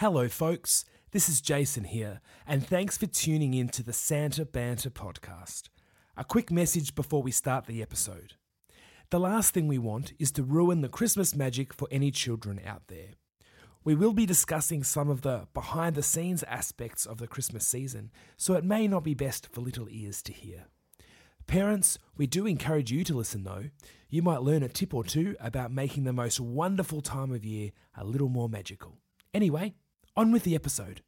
Hello, folks. This is Jason here, and thanks for tuning in to the Santa Banter podcast. A quick message before we start the episode. The last thing we want is to ruin the Christmas magic for any children out there. We will be discussing some of the behind the scenes aspects of the Christmas season, so it may not be best for little ears to hear. Parents, we do encourage you to listen though. You might learn a tip or two about making the most wonderful time of year a little more magical. Anyway, on with the episode.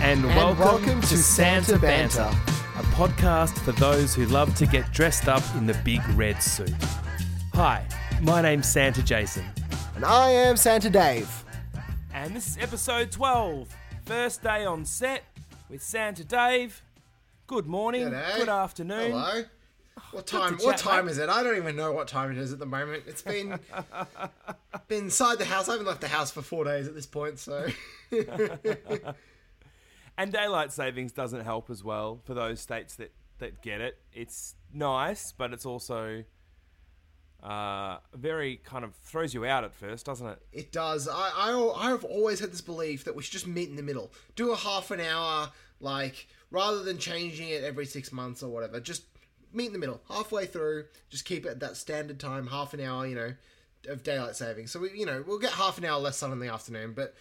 And, welcome, welcome to to Santa Santa Banter, Banter. a podcast for those who love to get dressed up in the big red suit. Hi, my name's Santa Jason, And I am Santa Dave. and this is episode 12, first day on set with Santa Dave. Good morning, G'day. good afternoon. Hello. What time? chat, What time mate. is it? I don't even know what time it is at the moment. It's been been inside the house. I haven't left the house for four days at this point. So And daylight savings doesn't help as well for those states that, that get it. It's nice, but it's also uh, very kind of throws you out at first, doesn't it? it does. I, I I've always had this belief that we should just meet in the middle. Do a half an hour, like rather than changing it every six months or whatever. Just meet in the middle, halfway through. Just keep it at that standard time, half an hour. You know, of daylight saving. So we, you know, we'll get half an hour less sun in the afternoon, but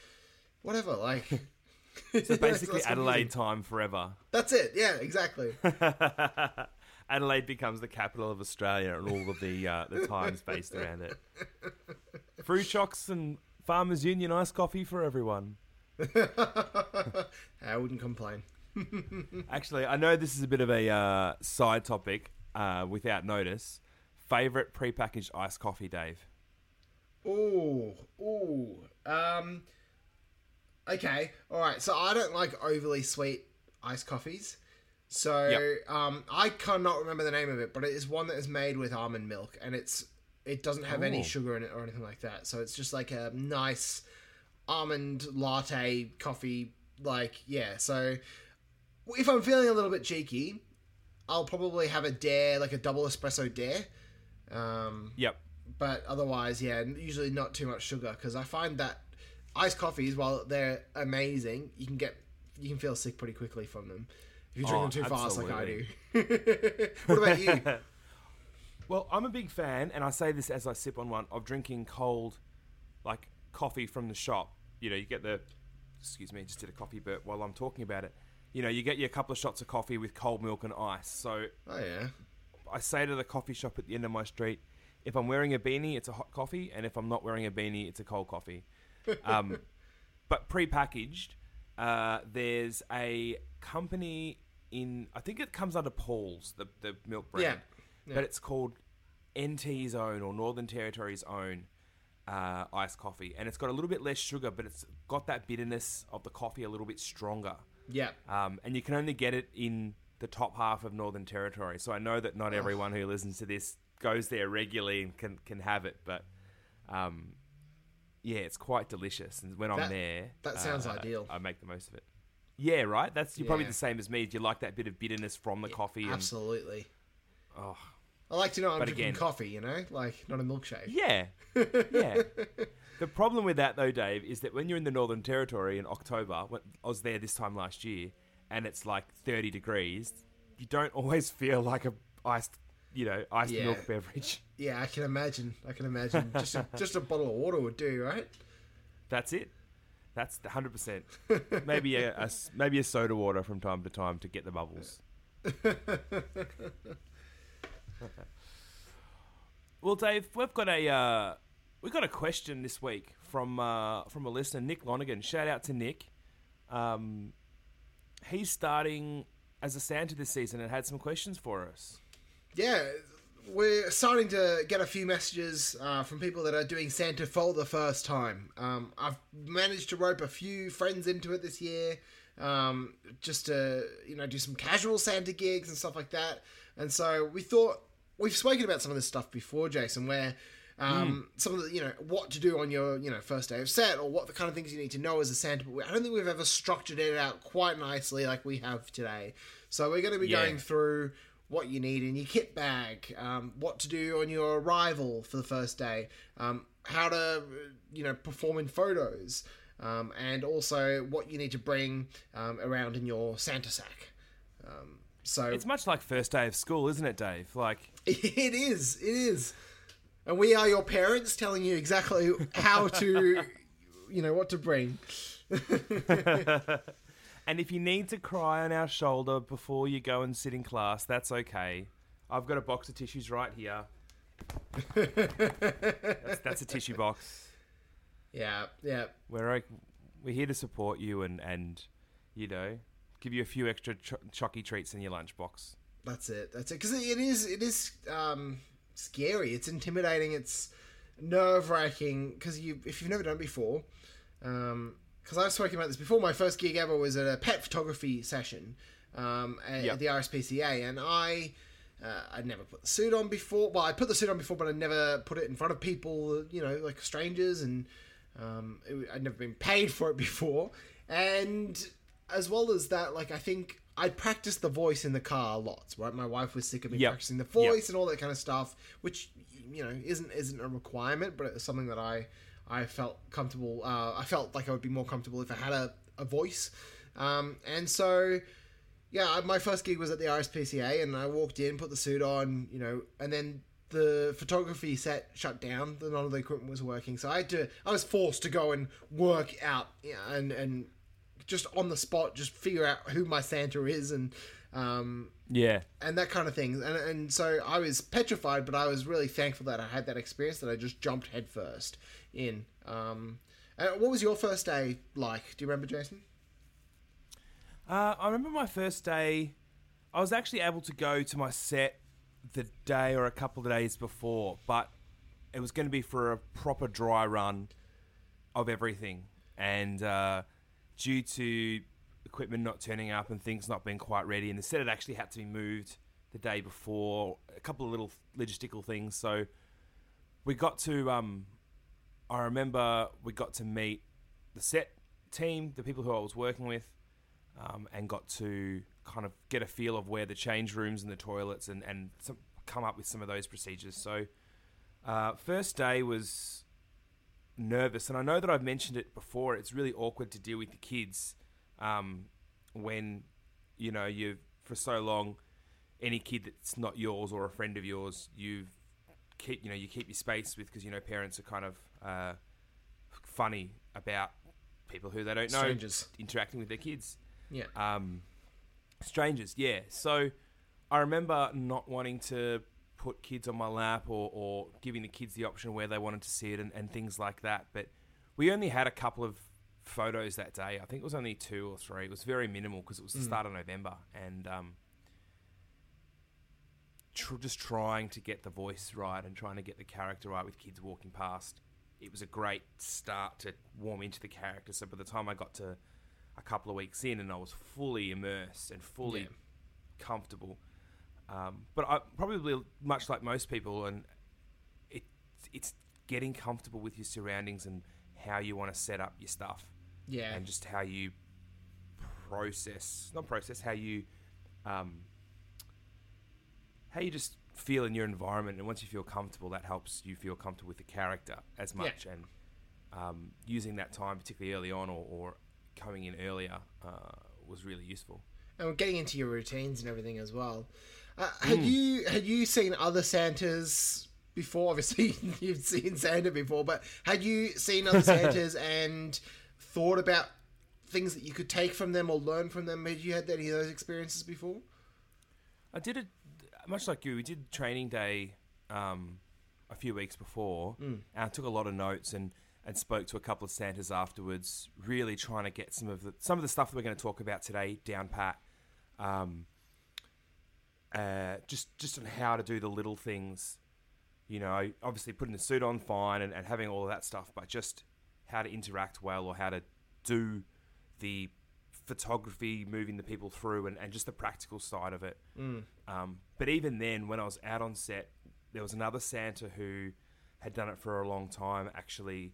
whatever. Like. So basically, Adelaide time forever. That's it. Yeah, exactly. Adelaide becomes the capital of Australia, and all of the uh, the times based around it. Fruchocs and Farmers Union iced coffee for everyone. I wouldn't complain. Actually, I know this is a bit of a uh, side topic. Uh, without notice, favorite prepackaged iced coffee, Dave. Ooh, ooh. Um. Okay, all right. So I don't like overly sweet iced coffees. So Yep. um, I cannot remember the name of it, but it is one that is made with almond milk, and it's it doesn't have any sugar in it or anything like that. So it's just like a nice almond latte coffee. Like yeah. So if I'm feeling a little bit cheeky, I'll probably have a dare, like a double espresso dare. Um, Yep. but otherwise, yeah, usually not too much sugar because I find that iced coffees, while they're amazing, you can get you can feel sick pretty quickly from them if you drink Oh, them too fast, like I do. what about you? Well, I'm a big fan, and I say this as I sip on one, of drinking cold, like coffee from the shop. You know, you get the, excuse me, just did a coffee burp while I'm talking about it. You know, you get your couple of shots of coffee with cold milk and ice. So Oh yeah, I say to the coffee shop at the end of my street, if I'm wearing a beanie, it's a hot coffee, and if I'm not wearing a beanie, it's a cold coffee. Um, but pre-packaged, uh, there's a company in I think it comes under Pauls, the the milk brand, Yeah. but it's called NT's own or Northern Territory's own uh, iced coffee, and it's got a little bit less sugar, but it's got that bitterness of the coffee a little bit stronger. Yeah. Um, and you can only get it in the top half of Northern Territory. So I know that not everyone who listens to this goes there regularly and can, can have it, but um, yeah, it's quite delicious. And when I'm there, that sounds uh, ideal. I make the most of it. Yeah, right. That's you're probably the same as me. Do you like that bit of bitterness from the coffee? And, Absolutely. oh, I like to know I'm But drinking again- coffee, you know, like not a milkshake. yeah, yeah. The problem with that though, Dave, is that when you're in the Northern Territory in October, when I was there this time last year, and it's like 30 degrees, you don't always feel like a iced, you know, iced Yeah. milk beverage. Yeah, I can imagine. I can imagine. Just a, just a bottle of water would do, right? That's it. That's hundred percent. Maybe a maybe a soda water from time to time to get the bubbles. well, Dave, we've got a uh, we've got a question this week from uh, from a listener, Nick Lonigan. Shout out to Nick. Um, he's starting as a Santa this season and had some questions for us. yeah, we're starting to get a few messages uh, from people that are doing Santa for the first time. Um, I've managed to rope a few friends into it this year, um, just to you know do some casual Santa gigs and stuff like that. And so we thought we've spoken about some of this stuff before, Jason, where. Um, Some of the, you know, what to do on your, you know, first day of set, or what the kind of things you need to know as a Santa. But we- I don't think we've ever structured it out quite nicely like we have today. So we're going to be Yeah. going through what you need in your kit bag, um, what to do on your arrival for the first day, um, how to you know perform in photos, um, and also what you need to bring um, around in your Santa sack. Um, so It's much like first day of school, isn't it, Dave? Like, it is, it is, and we are your parents telling you exactly how to, you know, what to bring. and if you need to cry on our shoulder before you go and sit in class, that's okay. I've got a box of tissues right here. that's, that's a tissue box. Yeah, yeah. We're we're here to support you and and you know give you a few extra ch- chocky treats in your lunchbox. That's it. That's it. Because it is. It is um, scary. It's intimidating. It's nerve wracking. Because you, if you've never done it before, because I've spoken about this before. My first gig ever was at a pet photography session um, at, Yep. at the RSPCA, and I. Uh, I'd never put the suit on before. Well, I put the suit on before, but I never put it in front of people, you know, like strangers, and um, it, I'd never been paid for it before. And as well as that, like I think I'd practiced the voice in the car lots. Right, my wife was sick of me Yep. practicing the voice and all that kind of stuff, which you know isn't isn't a requirement, but it's something that I I felt comfortable. Uh, I felt like I would be more comfortable if I had a, a voice, um, and so yeah, my first gig was at the RSPCA, and I walked in, put the suit on, you know, and then the photography set shut down. The none of the equipment was working, so I had to. I was forced to go and work out, yeah, and and just on the spot, just figure out who my Santa is, and um, Yeah, and that kind of thing. And and so I was petrified, but I was really thankful that I had that experience. That I just jumped headfirst in. Um, what was your first day like? Do you remember, Jason? Uh, I remember my first day. I was actually able to go to my set the day or a couple of days before, but it was going to be for a proper dry run of everything. And uh, due to equipment not turning up and things not being quite ready, and the set had actually had to be moved the day before, a couple of little logistical things. So we got to. Um, I remember we got to meet the set team, the people who I was working with, um, and got to kind of get a feel of where the change rooms and the toilets and, and some, come up with some of those procedures. So, uh, first day was nervous, and I know that I've mentioned it before. It's really awkward to deal with the kids um, when you know you've for so long any kid that's not yours or a friend of yours you've keep you know you keep your space with because you know parents are kind of uh, funny about people who they don't know Strangers. interacting with their kids Yeah. um, strangers, yeah. So I remember not wanting to put kids on my lap or, or giving the kids the option where they wanted to see it and, and things like that. But we only had a couple of photos that day. I think it was only two or three. It was very minimal because it was the start of November and um, tr- just trying to get the voice right and trying to get the character right with kids walking past. It was a great start to warm into the character. So by the time I got to a couple of weeks in and I was fully immersed and fully Yeah. comfortable. Um, but I probably much like most people, and it it's getting comfortable with your surroundings and how you want to set up your stuff, Yeah. and just how you process not process how you um, how you just feel in your environment. And once you feel comfortable, that helps you feel comfortable with the character as Yeah. much. And um, using that time, particularly early on, or, or coming in earlier, uh, was really useful. and getting into your routines and everything as well. Uh, had you had you seen other Santas before? Obviously, you've seen Santa before, but had you seen other Santas and thought about things that you could take from them or learn from them? Had you had any of those experiences before? I did it much like you. We did training day um, a few weeks before, and I took a lot of notes and, and spoke to a couple of Santas afterwards. Really trying to get some of the some of the stuff that we're going to talk about today down pat. Um, uh, just just on how to do the little things. You know, obviously putting the suit on fine and, and having all of that stuff, but just how to interact well or how to do the photography, moving the people through, and, and just the practical side of it. Um, but even then, when I was out on set, there was another Santa who had done it for a long time. Actually,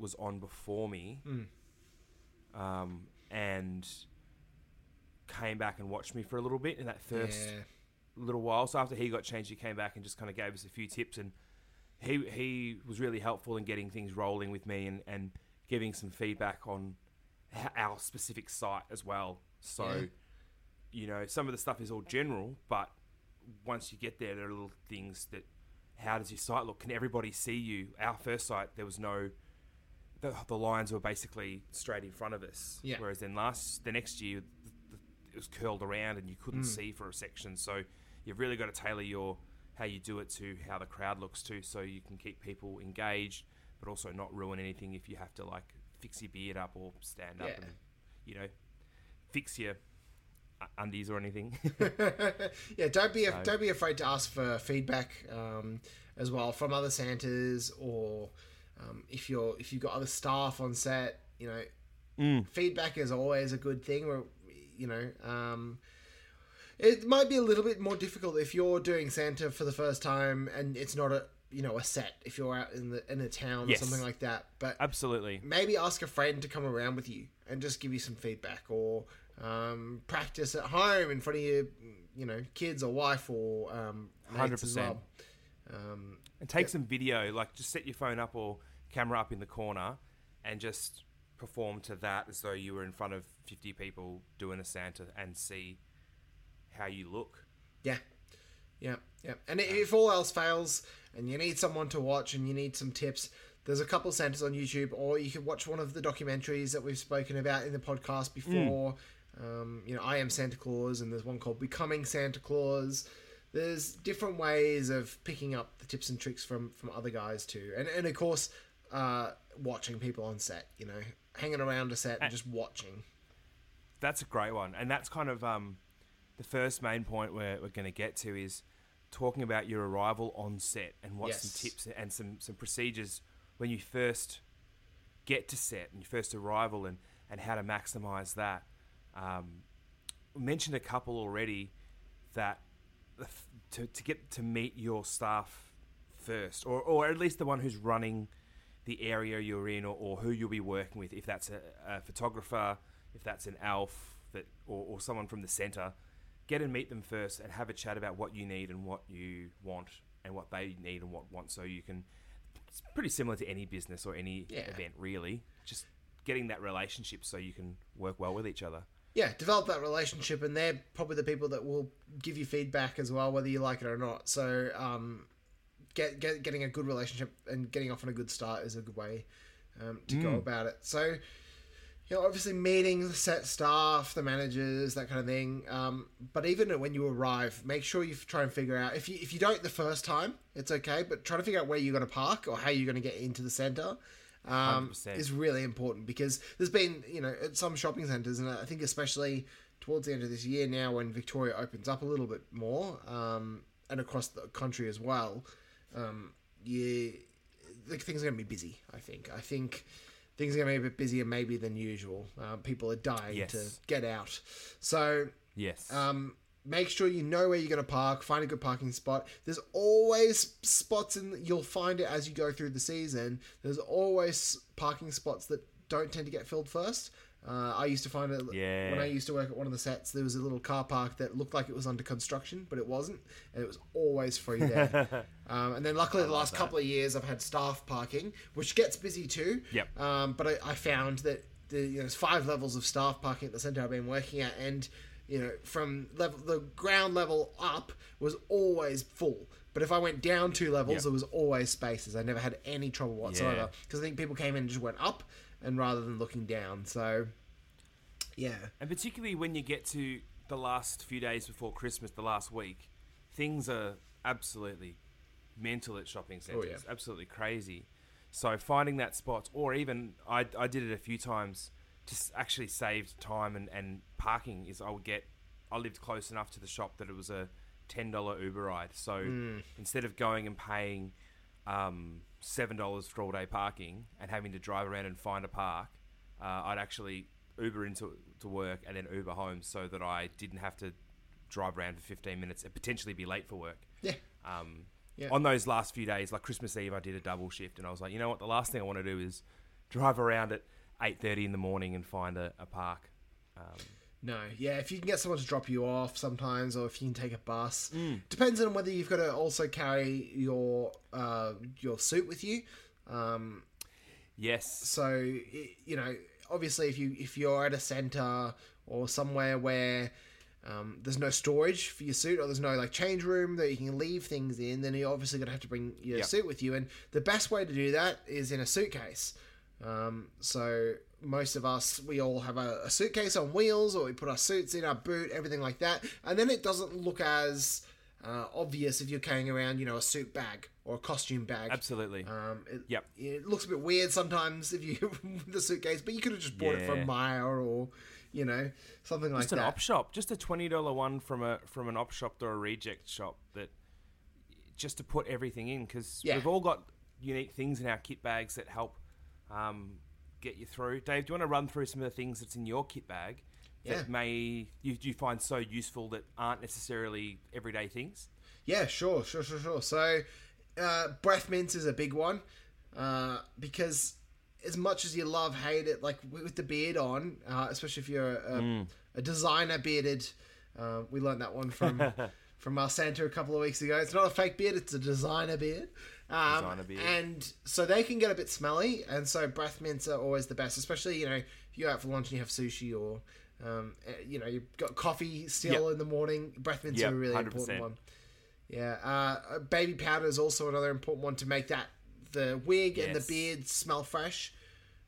was on before me, um, and came back and watched me for a little bit in that first Yeah. little while. So after he got changed, he came back and just kind of gave us a few tips, and he he was really helpful in getting things rolling with me and and giving some feedback on our specific site as well. So, Yeah. you know, some of the stuff is all general, but once you get there, there are little things that. How does your site look? Can everybody see you? Our first site, there was no the, the lines were basically straight in front of us. Yeah. Whereas then last the next year, the, the, it was curled around and you couldn't see for a section. So you've really got to tailor your how you do it to how the crowd looks too, so you can keep people engaged, but also not ruin anything if you have to like fix your beard up or stand up Yeah. and you know fix your undies or anything. yeah, don't be So- don't be afraid to ask for feedback um, as well from other Santas or um, if you're if you've got other staff on set. You know, Mm. feedback is always a good thing. Or you know, um, it might be a little bit more difficult if you're doing Santa for the first time and it's not a you know a set. If you're out in the in a town Yes. or something like that, but Absolutely. maybe ask a friend to come around with you and just give you some feedback or um, practice at home in front of your you know kids or wife or um, as 100%. well. Um, And take some video, like just set your phone up or camera up in the corner and just perform to that as though you were in front of 50 people doing a Santa and see how you look. yeah, yeah, yeah. And if all else fails and you need someone to watch and you need some tips, there's a couple Santas on YouTube, or you can watch one of the documentaries that we've spoken about in the podcast before. Um, you know, I am Santa Claus, and there's one called Becoming Santa Claus. There's different ways of picking up the tips and tricks from from other guys too, and and of course, uh, watching people on set. You know, hanging around a set and just watching. That's a great one. And that's kind of um, the first main point we're, we're going to get to is talking about your arrival on set and what Yes. some tips and some, some procedures when you first get to set and your first arrival and, and how to maximize that. Um, we mentioned a couple already that to, to get to meet your staff first, or, or at least the one who's running the area you're in, or, or who you'll be working with, if that's a, a photographer, if that's an elf, that or, or someone from the centre, get and meet them first and have a chat about what you need and what you want and what they need and what want, so you can. It's pretty similar to any business or any Yeah. event, really. Just getting that relationship so you can work well with each other. yeah, develop that relationship, and they're probably the people that will give you feedback as well, whether you like it or not. So, um, get, get getting a good relationship and getting off on a good start is a good way um, to go about it. So, you know, obviously meeting the set staff, the managers, that kind of thing. Um, but even when you arrive, make sure you try and figure out if you if you don't the first time, it's okay. But try to figure out where you're going to park or how you're going to get into the center. Um, is really important because there's been you know at some shopping centers and I think especially towards the end of this year now when Victoria opens up a little bit more um, and across the country as well, um, you like, things are going to be busy. I think. I think things are going to be a bit busier maybe than usual. Uh, people are dying Yes. to get out, so Yes. um, make sure you know where you're going to park. Find a good parking spot. There's always spots in. You'll find it as you go through the season. There's always parking spots that don't tend to get filled first. Uh, I used to find it Yeah. when I used to work at one of the sets. There was a little car park that looked like it was under construction, but it wasn't, and it was always free there. um, and then, luckily, the last couple of years, I've had staff parking, which gets busy too. Yep. Um, but I, I found that the, you know, there's five levels of staff parking at the centre I've been working at, and you know, from level the ground level up was always full. But if I went down two levels, Yep. there was always spaces. I never had any trouble whatsoever Yeah. because I think people came in and just went up, and rather than looking down. So, yeah, And particularly when you get to the last few days before Christmas, the last week, things are absolutely mental at shopping centres. Oh, yeah. Absolutely crazy. So finding that spot, or even I, I did it a few times to s- actually save time and, and parking. Is I would get I lived close enough to the shop that it was a ten dollar Uber ride. So Hmm. instead of going and paying um, seven dollars for all day parking and having to drive around and find a park, uh, I'd actually Uber into to work and then Uber home so that I didn't have to drive around for fifteen minutes and potentially be late for work. yeah, Um, Yeah. On those last few days, like Christmas Eve, I did a double shift, and I was like, you know what? The last thing I want to do is drive around at eight thirty in the morning and find a, a park. Um, No, yeah, if you can get someone to drop you off sometimes, or if you can take a bus, Mm. depends on whether you've got to also carry your uh, your suit with you. Um, Yes. so you know, obviously, if you if you're at a center or somewhere where um, there's no storage for your suit, or there's no like change room that you can leave things in, then you're obviously gonna have to bring your Yep. suit with you. And the best way to do that is in a suitcase. Um, so most of us, we all have a, a suitcase on wheels, or we put our suits in our boot, everything like that, and then it doesn't look as uh, obvious if you're carrying around, you know, a suit bag or a costume bag. Absolutely. Um, it, Yep. It looks a bit weird sometimes if you the suitcase, but you could have just bought it from Myer or you know something like that. just an that. op shop, just a twenty dollar one from a from an op shop or a reject shop that just to put everything in because Yeah. we've all got unique things in our kit bags that help um, get you through. Dave, do you want to run through some of the things that's in your kit bag that may you, you find so useful that aren't necessarily everyday things? Yeah, sure, sure, sure, sure. So, uh, breath mints is a big one uh, because as much as you love hate it, like with the beard on, uh, especially if you're a, Mm. a designer bearded, uh, we learned that one from from our Santa a couple of weeks ago. It's not a fake beard; it's a designer beard. Um. And so they can get a bit smelly, and so breath mints are always the best, especially you know if you're out for lunch and you have sushi or. Um, eh, you know, you've got coffee still Yep. in the morning. Breath mints Yep, are a really 100%. important one. Yeah, uh, baby powder is also another important one to make that the wig and the beard smell fresh.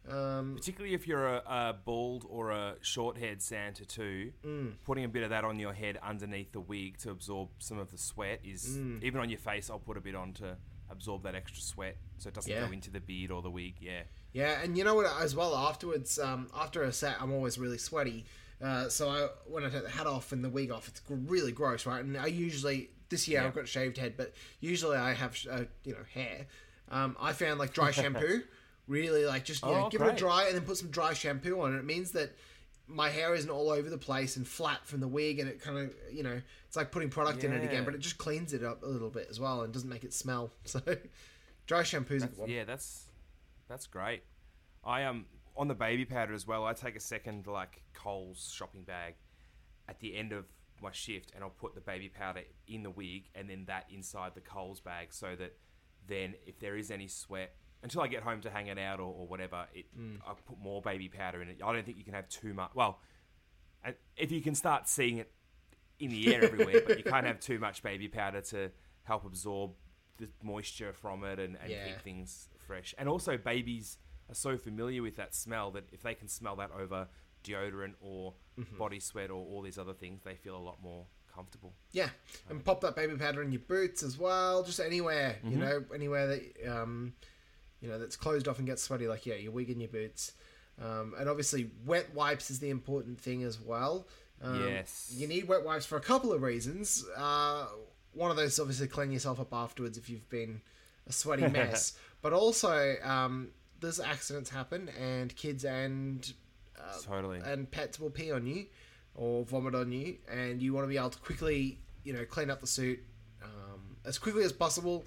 Um, Particularly if you're a, a bald or a short haired Santa too, Mm. putting a bit of that on your head underneath the wig to absorb some of the sweat is Mm. even on your face. I'll put a bit on to absorb that extra sweat so it doesn't Yeah. go into the beard or the wig. Yeah, yeah, and you know what? As well, afterwards, um, after a set, I'm always really sweaty. Uh, so I, when I take the hat off and the wig off, it's really gross, right? And I usually this year Yeah. I've got shaved head, but usually I have uh, you know hair. Um, I found like dry shampoo, really like just you know, Oh, give it a dry and then put some dry shampoo on it. It means that my hair isn't all over the place and flat from the wig, and it kind of you know it's like putting product in it again, but it just cleans it up a little bit as well and doesn't make it smell. So dry shampoo's one. yeah, that's that's great. I um on the baby powder as well. I take a second like Coles shopping bag at the end of my shift, and I'll put the baby powder in the wig, and then that inside the Coles bag, so that then if there is any sweat. Until I get home to hang it out or, or whatever, it I put more baby powder in it. I don't think you can have too much. Well, if you can start seeing it in the air everywhere, but you can't have too much baby powder to help absorb the moisture from it and, and Yeah. keep things fresh. And also, babies are so familiar with that smell that if they can smell that over deodorant or Mm-hmm. body sweat or all these other things, they feel a lot more comfortable. Yeah, and pop that baby powder in your boots as well, just anywhere you know, anywhere that um, you know that's closed off and gets sweaty, like yeah, your wig and your boots, um, and obviously wet wipes is the important thing as well. Um, Yes. you need wet wipes for a couple of reasons. Uh, one of those is obviously clean yourself up afterwards if you've been a sweaty mess, but also um, there's accidents happen and kids and totally. and pets will pee on you or vomit on you, and you want to be able to quickly, you know, clean up the suit um, as quickly as possible.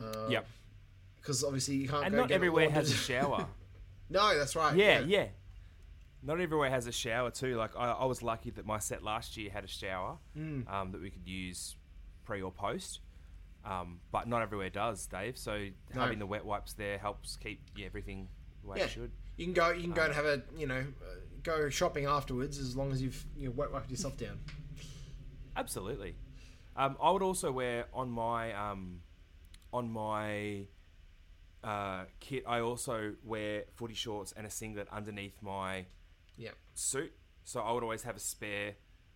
Uh, yep. Because obviously you can't. And go not everywhere has a shower. no, that's right. yeah, yeah. Not everywhere has a shower too. Like I, I was lucky that my set last year had a shower Hmm. um, that we could use pre or post. Um, but not everywhere does, Dave. So No. having the wet wipes there helps keep yeah, everything the way Yeah. it should. You can go. You can go and have a, you know, uh, go shopping afterwards as long as you've you know, wet wiped yourself down. Absolutely. Um, I would also wear on my um, on my uh, kit. I also wear footy shorts and a singlet underneath my Yeah. suit. So I would always have a spare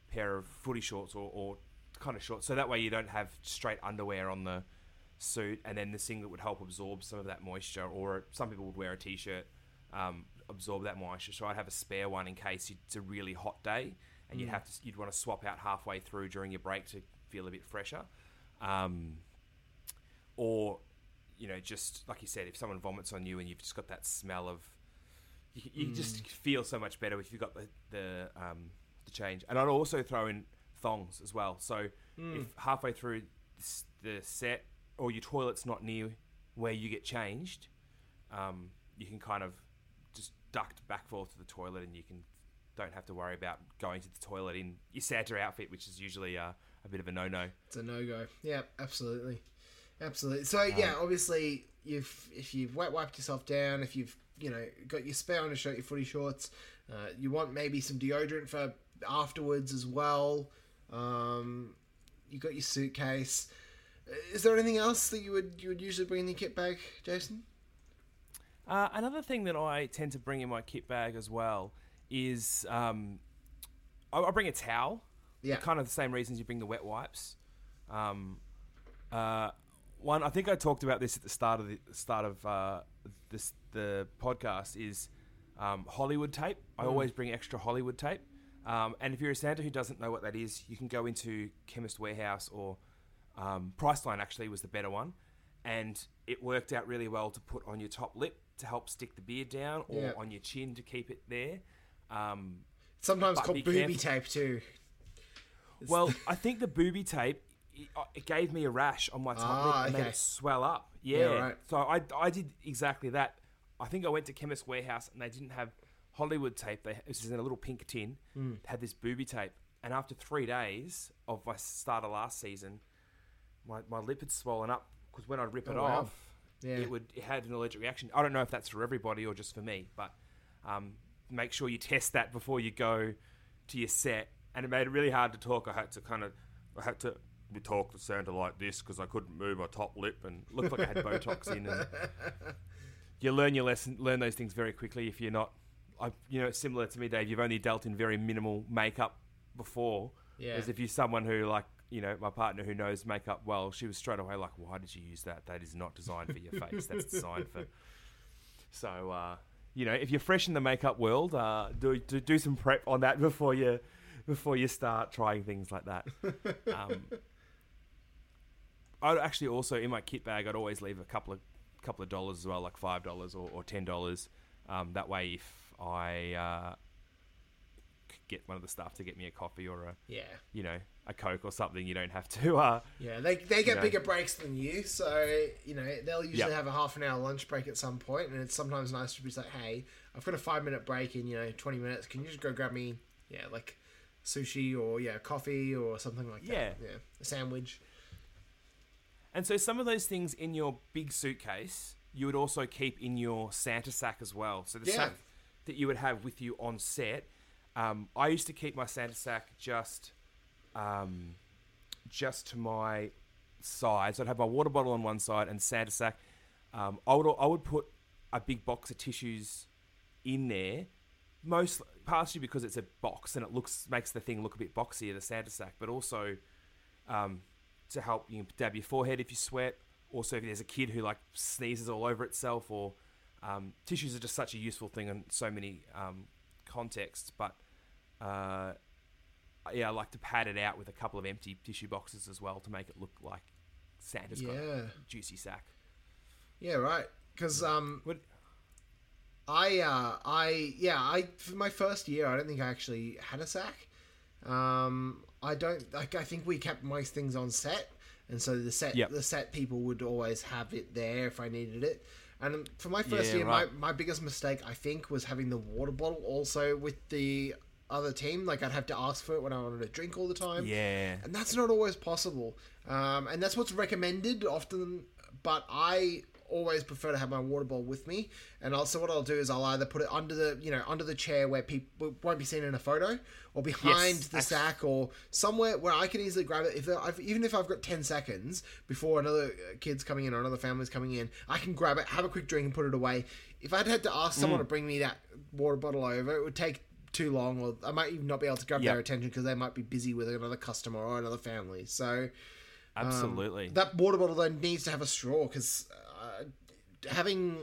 pair of footy shorts or, or kind of shorts. So that way you don't have straight underwear on the suit, and then the singlet would help absorb some of that moisture. Or some people would wear a t-shirt, um, absorb that moisture. So I'd have a spare one in case it's a really hot day, and you'd have to you'd want to swap out halfway through during your break to feel a bit fresher. Um, or you know, just like you said, if someone vomits on you and you've just got that smell of you, you just feel so much better if you've got the the um, the change. And I'd also throw in thongs as well. So if halfway through the set or your toilet's not near where you get changed, um, you can kind of just duct back forth to the toilet and you can don't have to worry about going to the toilet in your Santa outfit, which is usually uh, a bit of a no-no. It's a no go. Yeah, absolutely, absolutely. So yeah, obviously you've if you've wet wiped yourself down, if you've you know got your spare undershirt, your footy shorts, uh, you want maybe some deodorant for afterwards as well. Um, you got your suitcase. Is there anything else that you would you would usually bring in your kit bag, Jason? Uh, another thing that I tend to bring in my kit bag as well is um, I, I bring a towel. Yeah. Kind of the same reasons you bring the wet wipes. Um, uh, one, I think I talked about this at the start of the start of uh, this the podcast is um, Hollywood tape. I always bring extra Hollywood tape. Um, and if you're a Santa who doesn't know what that is, you can go into Chemist Warehouse or um, Priceline. Actually, was the better one, and it worked out really well to put on your top lip to help stick the beard down, or Yeah. on your chin to keep it there. Um, Sometimes called booby careful. tape too. Well, I think the booby tape it, uh, gave me a rash on my top Ah, and made it swell up. Yeah, Yeah, right. so I, I did exactly that. I think I went to Chemist Warehouse and they didn't have Hollywood tape. They it was in a little pink tin. Hmm. Had this booby tape, and after three days of my start of last season, my, my lip had swollen up because when I'd rip it Oh, wow. off, Yeah. it would it had an allergic reaction. I don't know if that's for everybody or just for me, but um, make sure you test that before you go to your set. And it made it really hard to talk. I had to kind of I had to talk to Santa like this because I couldn't move my top lip and looked like I had Botox in. And you learn your lesson, learn those things very quickly if you're not. I, you know, similar to me, Dave. You've only dealt in very minimal makeup before. Yeah. As if you're someone who like you know my partner who knows makeup well, she was straight away like, "Why did you use that? That is not designed for your face. That's designed for." So uh, you know, if you're fresh in the makeup world, uh, do, do do some prep on that before you before you start trying things like that. Um, I'd actually also in my kit bag, I'd always leave a couple of couple of dollars as well, like five dollars or, or ten dollars. Um, that way, if I uh, get one of the staff to get me a coffee or a Yeah. you know a coke or something, you don't have to. Uh, Yeah, they, they get know. bigger breaks than you, so you know they'll usually Yep. have a half an hour lunch break at some point, and it's sometimes nice to be like, "Hey, I've got a five minute break in you know twenty minutes. Can you just go grab me, yeah, like sushi or yeah, coffee or something like Yeah. that? Yeah, a sandwich. And so some of those things in your big suitcase, you would also keep in your Santa sack as well. So the Yeah. sack that you would have with you on set. Um, I used to keep my Santa sack just, um, just to my side. So I'd have my water bottle on one side and Santa sack. Um, I would I would put a big box of tissues in there, most partially because it's a box and it looks makes the thing look a bit boxier, the Santa sack, but also um, to help you dab your forehead if you sweat. Also, if there's a kid who like sneezes all over itself, or um, tissues are just such a useful thing in so many um, contexts. But uh, yeah, I like to pad it out with a couple of empty tissue boxes as well to make it look like Santa's got a juicy sack. Yeah, right. Because um, What? I uh, I yeah, I for my first year, I don't think I actually had a sack. Um, I don't like. I think we kept most things on set, and so the set Yep. the set people would always have it there if I needed it. And for my first Yeah, year, right. my, my biggest mistake I think was having the water bottle also with the other team. Like I'd have to ask for it when I wanted a drink all the time Yeah. and that's not always possible. Um, and that's what's recommended often, but I always prefer to have my water bottle with me. And also, what I'll do is I'll either put it under the you know under the chair where people won't be seen in a photo, or behind Yes, the actu- sack, or somewhere where I can easily grab it. If I've, even if I've got ten seconds before another uh, kid's coming in or another family's coming in, I can grab it, have a quick drink, and put it away. If I'd had to ask Mm. someone to bring me that water bottle over, it would take too long, or I might even not be able to grab Yep. their attention because they might be busy with another customer or another family. So Absolutely. that water bottle then needs to have a straw because uh, having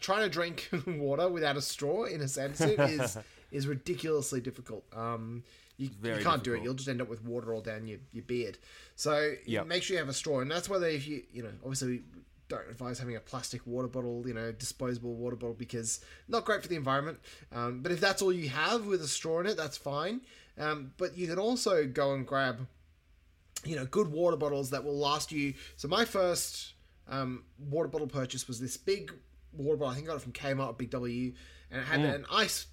trying to drink water without a straw in a Santa suit is is ridiculously difficult. Um, you, you can't do it. You'll just end up with water all down your, your beard. So Yep. make sure you have a straw, and that's whether if you you know obviously. we Don't advise having a plastic water bottle, you know, disposable water bottle because not great for the environment. Um, but if that's all you have with a straw in it, that's fine. Um, but you can also go and grab you know, good water bottles that will last you. So my first um, water bottle purchase was this big water bottle. I think I got it from Kmart, Big W, and it had Mm. an ice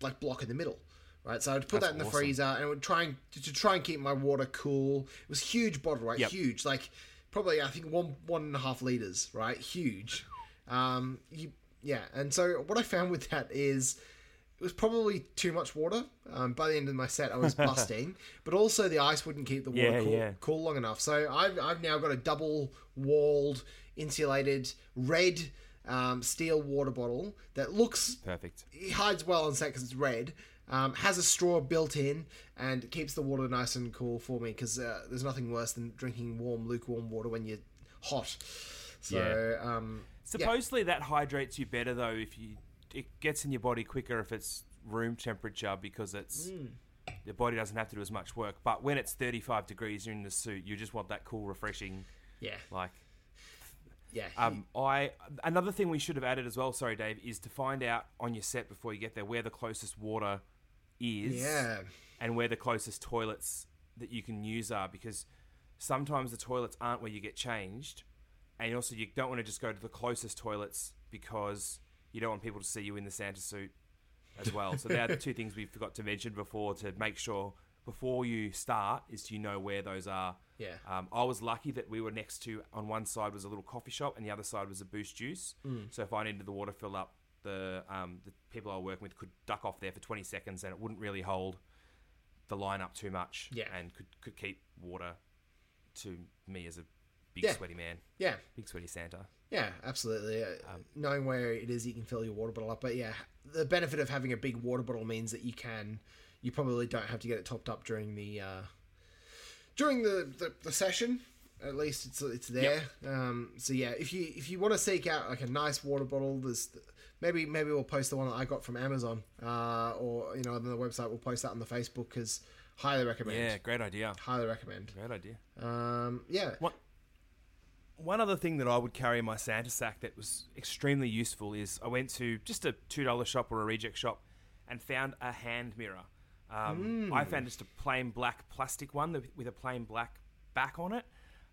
like block in the middle, right? So I'd put That's that in the awesome. freezer and it would try and to try and keep my water cool. It was a huge bottle, right? Yep. Huge, like probably I think one one and a half liters, right? Huge. Um, you yeah, and so what I found with that is it was probably too much water. Um, by the end of my set, I was busting, but also the ice wouldn't keep the water Yeah, cool, yeah. cool long enough. So I've, I've now got a double walled, insulated, red um, steel water bottle that looks Perfect. it hides well on set because it's red. Um, has a straw built in and keeps the water nice and cool for me because uh, there's nothing worse than drinking warm, lukewarm water when you're hot. So um, Supposedly that hydrates you better though if you it gets in your body quicker if it's room temperature because it's Mm. the body doesn't have to do as much work. But when it's 35 degrees, you're in the suit. You just want that cool, refreshing, yeah, like. yeah, Um, I another thing we should have added as well. Sorry, Dave, is to find out on your set before you get there where the closest water is. yeah, and where the closest toilets that you can use are because sometimes the toilets aren't where you get changed and also you don't want to just go to the closest toilets because you don't want people to see you in the Santa suit as well. So they're the two things we forgot to mention before to make sure before you start is you know where those are. yeah. Um, I was lucky that we were next to on one side was a little coffee shop and the other side was a Boost Juice. So if I needed the water fill up, the um, the people I was working with could duck off there for 20 seconds and it wouldn't really hold the line up too much. Yeah. and could could keep water to me as a big Yeah. sweaty man, Yeah, big sweaty Santa. Yeah, absolutely. Uh, Um, knowing where it is, you can fill your water bottle up. But yeah, the benefit of having a big water bottle means that you can, you probably don't have to get it topped up during the uh, during the, the, the session. At least it's it's there. Um, so yeah, if you if you want to seek out like a nice water bottle, there's maybe maybe we'll post the one that I got from Amazon, uh, or you know on the website we'll post that on the Facebook because highly recommend. Yeah, great idea. Highly recommend. Great idea. Um, yeah. One, one other thing that I would carry in my Santa sack that was extremely useful is I went to just a two dollar shop or a reject shop and found a hand mirror. Um, I found just a plain black plastic one with- with a plain black back on it.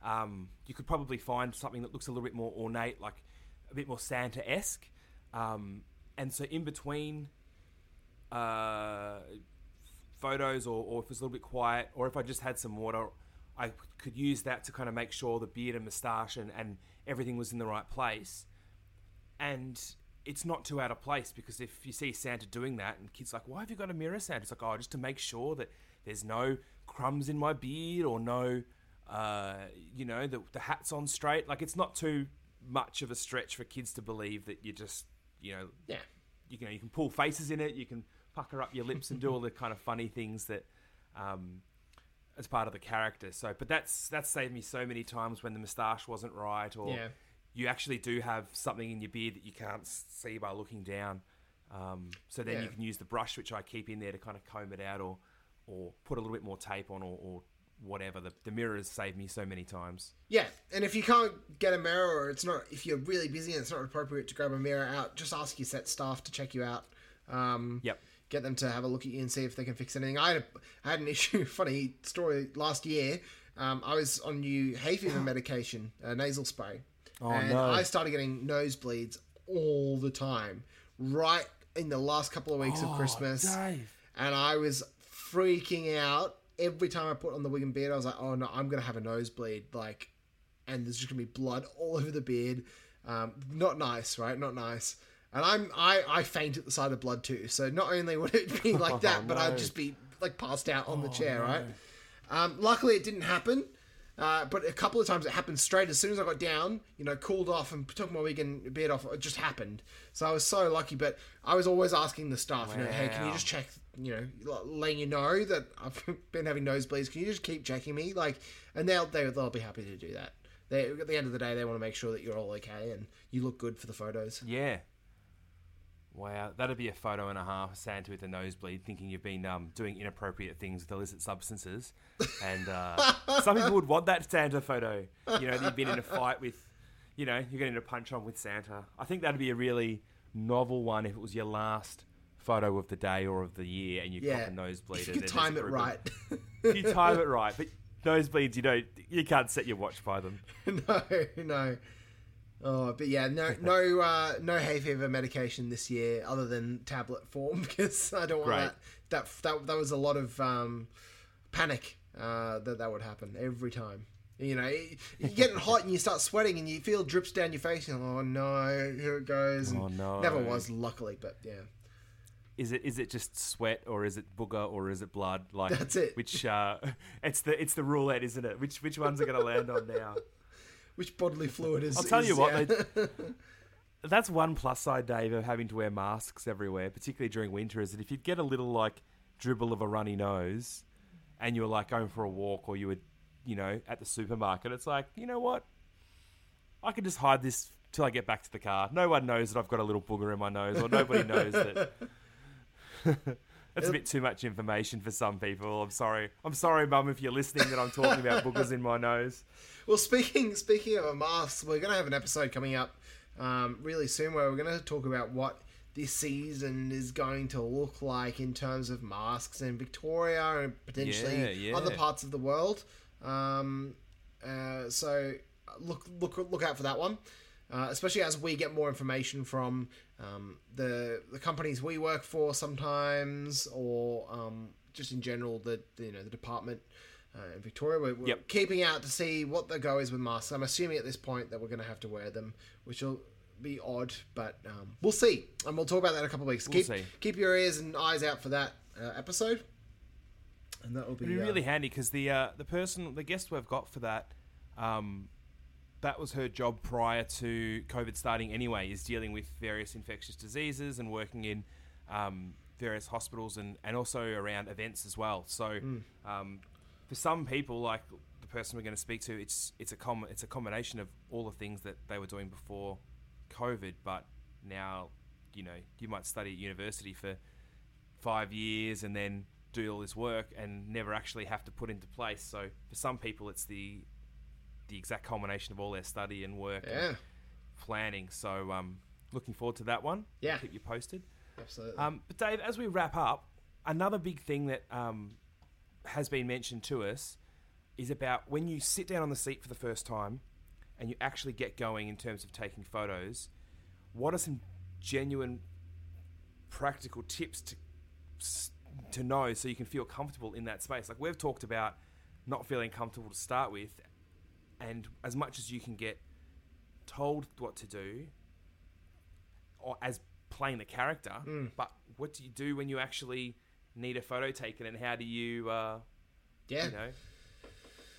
Um, you could probably find something that looks a little bit more ornate, like a bit more Santa esque. Um, and so in between uh, photos or, or if it was a little bit quiet or if I just had some water, I could use that to kind of make sure the beard and moustache and, and everything was in the right place. And it's not too out of place because if you see Santa doing that and kids like, why have you got a mirror, Santa? It's like, oh, just to make sure that there's no crumbs in my beard or no, uh, you know, the, the hat's on straight. Like it's not too much of a stretch for kids to believe that you just, you know, Yeah. you can you can pull faces in it. You can pucker up your lips and do all the kind of funny things that, um, as part of the character. So, but that's that's saved me so many times when the moustache wasn't right, or Yeah. you actually do have something in your beard that you can't see by looking down. Um, so then Yeah. you can use the brush, which I keep in there to kind of comb it out, or or put a little bit more tape on, or, or whatever. The, the mirror has saved me so many times. Yeah, and if you can't get a mirror, or it's not, if you're really busy and it's not appropriate to grab a mirror out, just ask your set staff to check you out. Um, Yep. Get them to have a look at you and see if they can fix anything. I had, a, I had an issue, funny story last year. Um, I was on new hay fever medication, a nasal spray, and no. I started getting nosebleeds all the time, right in the last couple of weeks of Christmas Dave. and I was freaking out every time I put on the wig and beard. I was like, "Oh no, I'm gonna have a nosebleed!" Like, and there's just gonna be blood all over the beard. Um, not nice, right? Not nice. And I'm I I faint at the sight of blood too. So not only would it be like that, but I'd just be like passed out on the chair, right? Um, luckily, it didn't happen. Uh, but a couple of times it happened straight as soon as I got down, you know, cooled off and took my wig and beard off. It just happened. So I was so lucky. But I was always asking the staff, you know, hey, can you just check, you know, letting you know that I've been having nosebleeds. Can you just keep checking me? Like, and they'll they, they'll be happy to do that. They at the end of the day, they want to make sure that you're all okay and you look good for the photos. Yeah. Wow, that'd be a photo and a half. Santa with a nosebleed, thinking you've been um, doing inappropriate things with illicit substances, and uh, some people would want that Santa photo. You know, you've been in a fight with, you know, you're getting a punch on with Santa. I think that'd be a really novel one if it was your last photo of the day or of the year, and you Yeah, cop a nosebleed. if you and could then there's time it right. if you time it right, but nosebleeds, you don't, you can't set your watch by them. no, no. Oh, but yeah, no, no, uh, no hay fever medication this year, other than tablet form, because I don't want Great. that. That that that was a lot of um, panic uh, that that would happen every time. You know, you get hot and you start sweating and you feel drips down your face. And oh no, here it goes. And Oh, no. Never was, luckily, but yeah. Is it is it just sweat or is it booger or is it blood? Like That's it. Which uh, it's the it's the roulette, isn't it? Which which ones are going to land on now? Which bodily fluid is? I'll tell you what, yeah. they- That's one plus side, Dave, of having to wear masks everywhere, particularly during winter. Is that if you'd get a little like dribble of a runny nose, and you were like going for a walk or you were, you know, at the supermarket, it's like you know what, I can just hide this till I get back to the car. No one knows that I've got a little booger in my nose, or nobody knows that. That's a bit too much information for some people. I'm sorry. I'm sorry, Mum, if you're listening that I'm talking about boogers in my nose. Well, speaking speaking of masks, we're going to have an episode coming up um, really soon where we're going to talk about what this season is going to look like in terms of masks in Victoria and potentially Yeah, yeah. other parts of the world. Um, uh, so look look look out for that one. Uh, especially as we get more information from um, the the companies we work for sometimes, or um, just in general the, you know the department uh, in Victoria. We're, we're Yep. keeping out to see what the go is with masks. I'm assuming at this point that we're going to have to wear them, which will be odd, but um, we'll see, and we'll talk about that in a couple of weeks. We'll keep see. keep your ears and eyes out for that uh, episode, and that will be, be uh, really handy because the uh, the person, the guest we've got for that, um, that was her job prior to COVID starting anyway. Is dealing with various infectious diseases and working in um, various hospitals and, and also around events as well. So um, for some people, like the person we're going to speak to, it's it's a com- it's a combination of all the things that they were doing before COVID, but now you know you might study at university for five years and then do all this work and never actually have to put into place. So for some people, it's the the exact culmination of all their study and work yeah, and planning. So um, looking forward to that one. Yeah. keep you posted. absolutely. Um, but Dave, as we wrap up, another big thing that um, has been mentioned to us is about when you sit down on the seat for the first time and you actually get going in terms of taking photos. What are some genuine, practical tips to to know so you can feel comfortable in that space? Like we've talked about not feeling comfortable to start with, and as much as you can get told what to do, or as playing the character, but what do you do when you actually need a photo taken, and how do you, uh, yeah, you know,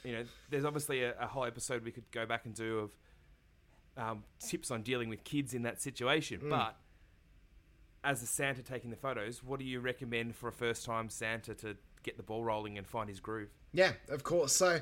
you know, there's obviously a, a whole episode we could go back and do of um, tips on dealing with kids in that situation, but. As a Santa taking the photos, what do you recommend for a first-time Santa to get the ball rolling and find his groove? Yeah, of course. So,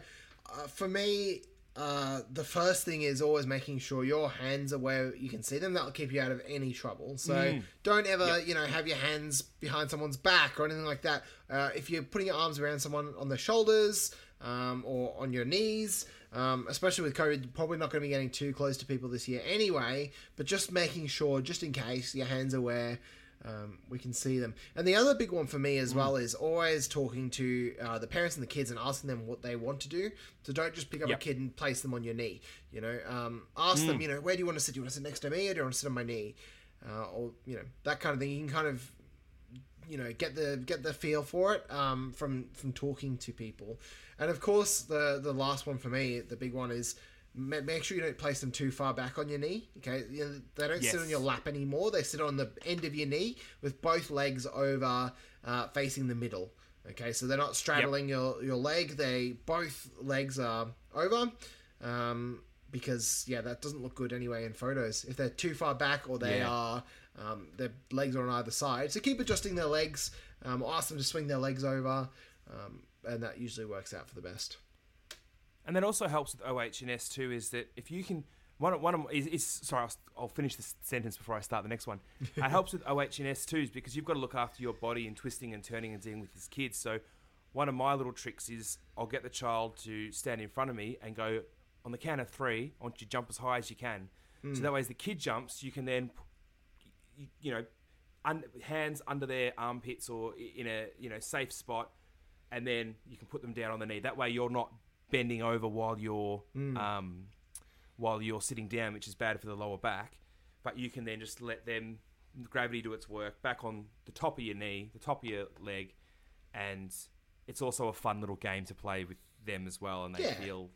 uh, for me, uh, the first thing is always making sure your hands are where you can see them. That'll keep you out of any trouble. So, Mm. don't ever, you know, have your hands behind someone's back or anything like that. Uh, if you're putting your arms around someone on their shoulders um, or on your knees, um, especially with COVID, you're probably not going to be getting too close to people this year anyway. But just making sure, just in case, your hands are where um, we can see them. And the other big one for me as well is always talking to uh, the parents and the kids and asking them what they want to do. So don't just pick up Yep. a kid and place them on your knee. You know, um, ask them. You know, where do you want to sit? Do you want to sit next to me, or do you want to sit on my knee? Uh, or you know that kind of thing. You can kind of you know get the get the feel for it um, from from talking to people and of course the the last one for me the big one is make sure you don't place them too far back on your knee okay they don't sit on your lap anymore they sit on the end of your knee with both legs over uh, facing the middle okay so they're not straddling your your leg they both legs are over um, because yeah that doesn't look good anyway in photos if they're too far back or they Yeah. are um, their legs are on either side. So keep adjusting their legs. Um, ask them to swing their legs over, um, and that usually works out for the best. And that also helps with OH&S too. Is that if you can one of- one of is, is sorry, I'll, I'll finish this sentence before I start the next one. it helps with OH&S too, is because you've got to look after your body and twisting and turning and dealing with his kids. So one of my little tricks is I'll get the child to stand in front of me and go on the count of three. I want you to jump as high as you can. So hmm. that way, as the kid jumps, you can then you, you know un, hands under their armpits or in a you know safe spot, and then you can put them down on the knee. That way, you're not bending over while you're um, while you're sitting down, which is bad for the lower back. But you can then just let them gravity do its work back on the top of your knee, the top of your leg, and it's also a fun little game to play with them as well, and they Yeah. feel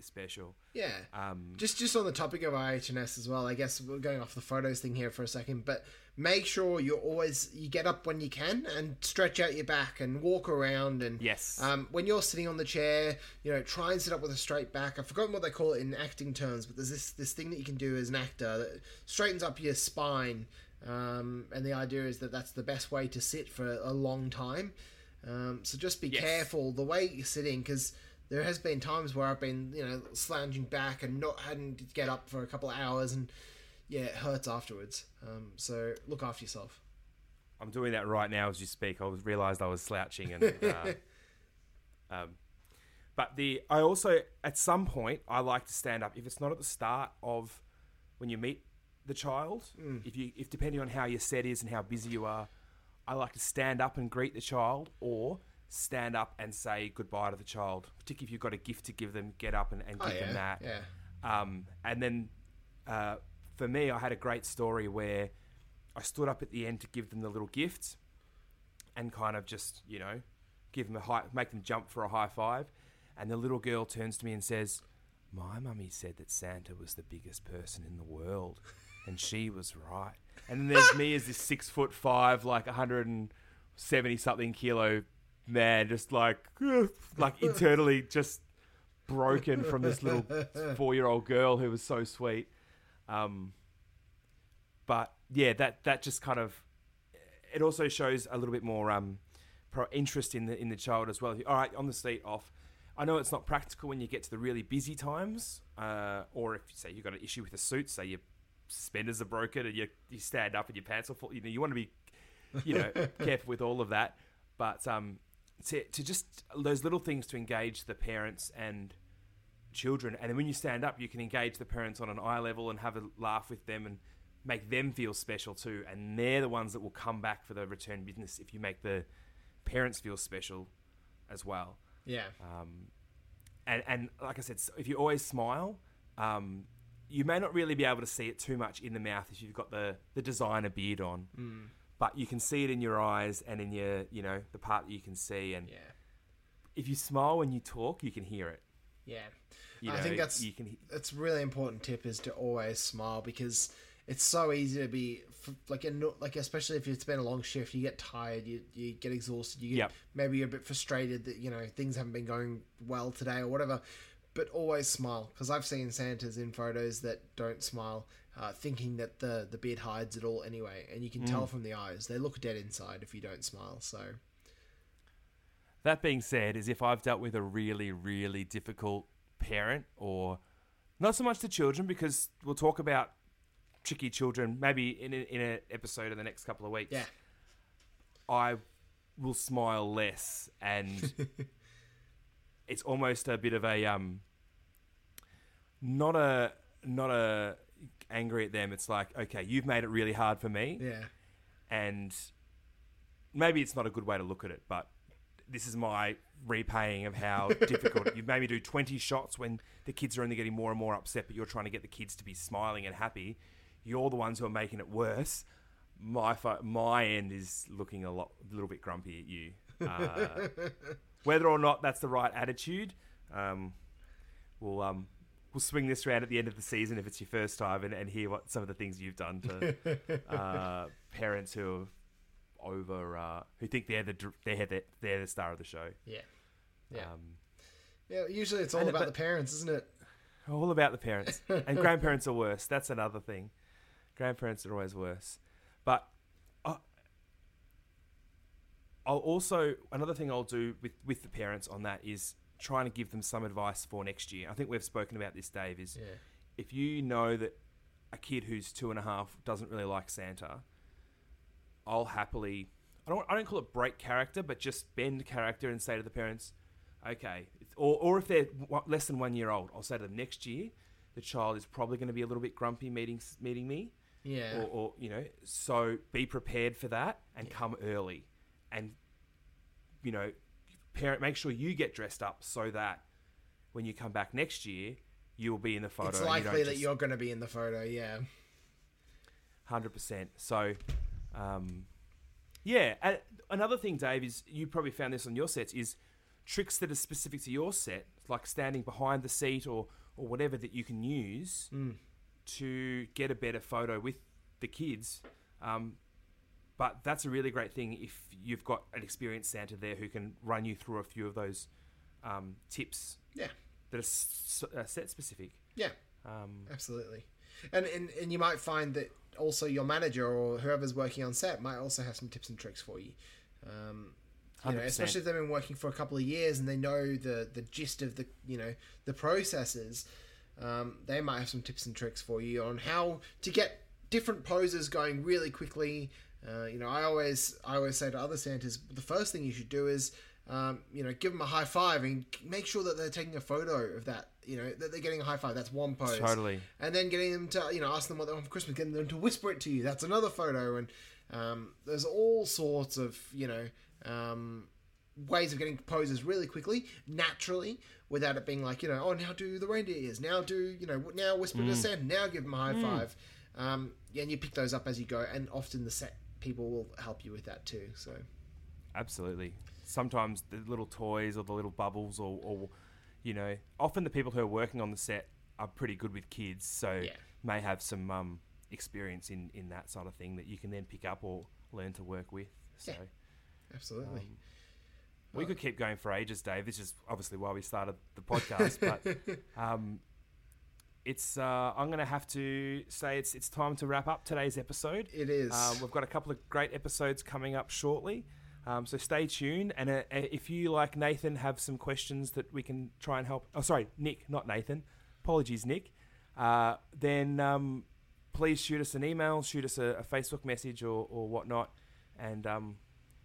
special. Yeah. Um, Just just on the topic of OH&S as well, I guess we're going off the photos thing here for a second, but make sure you're always you get up when you can and stretch out your back and walk around and Yes. Um, when you're sitting on the chair, you know, try and sit up with a straight back. I've forgotten what they call it in acting terms, but there's this this thing that you can do as an actor that straightens up your spine. Um, and the idea is that that's the best way to sit for a long time. Um, so just be Yes. careful the way you're sitting because there has been times where I've been, you know, slouching back and not hadn't to get up for a couple of hours, and yeah, it hurts afterwards. Um, so look after yourself. I'm doing that right now as you speak. I was realised I was slouching, and uh, um, but the I also at some point I like to stand up if it's not at the start of when you meet the child. If you if depending on how your set is and how busy you are, I like to stand up and greet the child or stand up and say goodbye to the child. Particularly if you've got a gift to give them, get up and, and give Oh, yeah, them that. yeah. Um, and then uh, for me, I had a great story where I stood up at the end to give them the little gifts and kind of just, you know, give them a high, make them jump for a high five. And the little girl turns to me and says, My mummy said that Santa was the biggest person in the world. And she was right. And then there's me as this six foot five, like 170 something kilo man, just like, like internally just broken from this little four year old girl who was so sweet. Um, but yeah, that that just kind of it also shows a little bit more um, pro interest in the in the child as well. All right, on the seat, off. I know it's not practical when you get to the really busy times, uh, or if you say you've got an issue with a suit, say your suspenders are broken and you you stand up and your pants are full. You know, you want to be, you know, careful with all of that. But um, to to just those little things to engage the parents and children, and then when you stand up, you can engage the parents on an eye level and have a laugh with them and make them feel special too. And they're the ones that will come back for the return business if you make the parents feel special as well. Yeah. Um, and and like I said, if you always smile, um, you may not really be able to see it too much in the mouth if you've got the the designer beard on, but you can see it in your eyes and in your you know the part that you can see. And Yeah. if you smile when you talk, you can hear it. Yeah. You I know, think that's you can. that's a really important tip is to always smile because it's so easy to be like in, like especially if it's been a long shift you get tired you, you get exhausted you get Yep. maybe you're a bit frustrated that you know things haven't been going well today or whatever but always smile because I've seen Santas in photos that don't smile uh, thinking that the the beard hides it all anyway and you can tell Mm. from the eyes they look dead inside if you don't smile so That being said, is if I've dealt with a really, really difficult parent, or not so much the children, because we'll talk about tricky children maybe in a, in an episode in the next couple of weeks. yeah I will smile less, and it's almost a bit of a um, not a not a angry at them. It's like, okay, you've made it really hard for me, yeah and maybe it's not a good way to look at it, but this is my repaying of how difficult you've made me do 20 shots when the kids are only getting more and more upset, but you're trying to get the kids to be smiling and happy. You're the ones who are making it worse. My pho- my end is looking a lot, a little bit grumpy at you. Uh, whether or not that's the right attitude, um, we'll um, we'll swing this round at the end of the season if it's your first time and, and hear what some of the things you've done to uh, parents who are over uh, who think they're the they're the, they're the star of the show. yeah yeah Um, yeah usually it's all about but- the parents isn't it all about the parents and grandparents are worse. That's another thing. Grandparents are always worse. But uh, I'll also another thing I'll do with with the parents on that is trying to give them some advice for next year. I think we've spoken about this, Dave. Is yeah if you know that a kid who's two and a half doesn't really like Santa, I'll happily. I don't. I don't call it break character, but just bend character and say to the parents, "Okay," or or if they're less than one year old, I'll say to them next year, the child is probably going to be a little bit grumpy meeting meeting me, yeah or, or you know, so be prepared for that and come early, and you know, parent make sure you get dressed up so that when you come back next year, you will be in the photo. it's and you likely that just- you're going to be in the photo. Yeah. Hundred percent. So, um, yeah. And another thing, Dave, is you probably found this on your sets is tricks that are specific to your set, like standing behind the seat or or whatever that you can use to get a better photo with the kids. Um, but that's a really great thing if you've got an experienced Santa there who can run you through a few of those um, tips Yeah. that are s- uh, set specific. Yeah. Um, Absolutely. And, and and you might find that also your manager or whoever's working on set might also have some tips and tricks for you. Um, you know, 100%. especially if they've been working for a couple of years and they know the the gist of the you know the processes. Um, they might have some tips and tricks for you on how to get different poses going really quickly. Uh, you know, I always I always say to other Santas, the first thing you should do is um, you know give them a high five and make sure that they're taking a photo of that. You know that they're getting a high five. That's one pose. Totally. And then getting them to you know ask them what they want for Christmas, getting them to whisper it to you. That's another photo. And um, there's all sorts of you know um, ways of getting poses really quickly, naturally, without it being like you know, oh now do the reindeer ears, now do you know now whisper to Santa, now give them a high five. Um, yeah, and you pick those up as you go, and often the set people will help you with that too. So Absolutely. Sometimes the little toys or the little bubbles, or, or you know, often the people who are working on the set are pretty good with kids, so Yeah. may have some um, experience in, in that sort of thing that you can then pick up or learn to work with. So Yeah. absolutely. Um, we could keep going for ages, Dave. This is obviously why we started the podcast, but um, it's uh, I'm going to have to say it's it's time to wrap up today's episode. It is. Um, we've got a couple of great episodes coming up shortly. Um, so stay tuned, and uh, if you like Nathan have some questions that we can try and help. Oh, sorry, Nick, not Nathan. Apologies, Nick. Uh, then um, please shoot us an email, shoot us a, a Facebook message or, or whatnot, and um,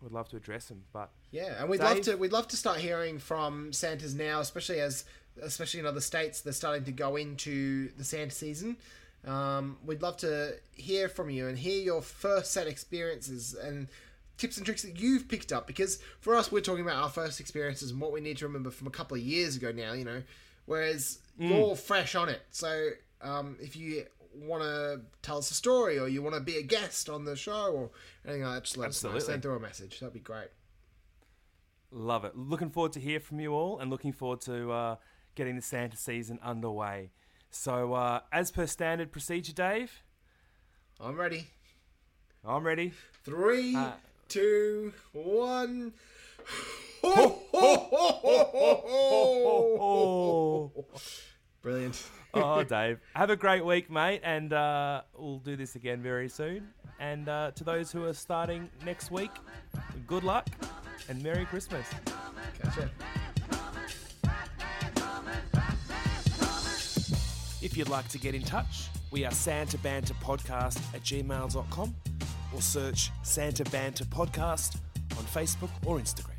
we'd love to address them. But Yeah, and we'd love to we'd love to start hearing from Santas now, especially as especially in other states they're starting to go into the Santa season. Um, we'd love to hear from you and hear your first set experiences and tips and tricks that you've picked up because for us we're talking about our first experiences and what we need to remember from a couple of years ago now, you know, whereas you're fresh on it. So um, if you want to tell us a story or you want to be a guest on the show or anything like that, just let us know. Send through a message. That'd be great. Love it. Looking forward to hear from you all and looking forward to uh, getting the Santa season underway. So, uh, as per standard procedure, Dave, I'm ready. I'm ready. Three, Uh, two, one. Oh, Brilliant. oh, Dave. Have a great week, mate, and uh, we'll do this again very soon. And uh, to those who are starting next week, good luck and Merry Christmas. Gotcha. If you'd like to get in touch, we are Santa Banter Podcast at gmail.com or search Santa Banter Podcast on Facebook or Instagram.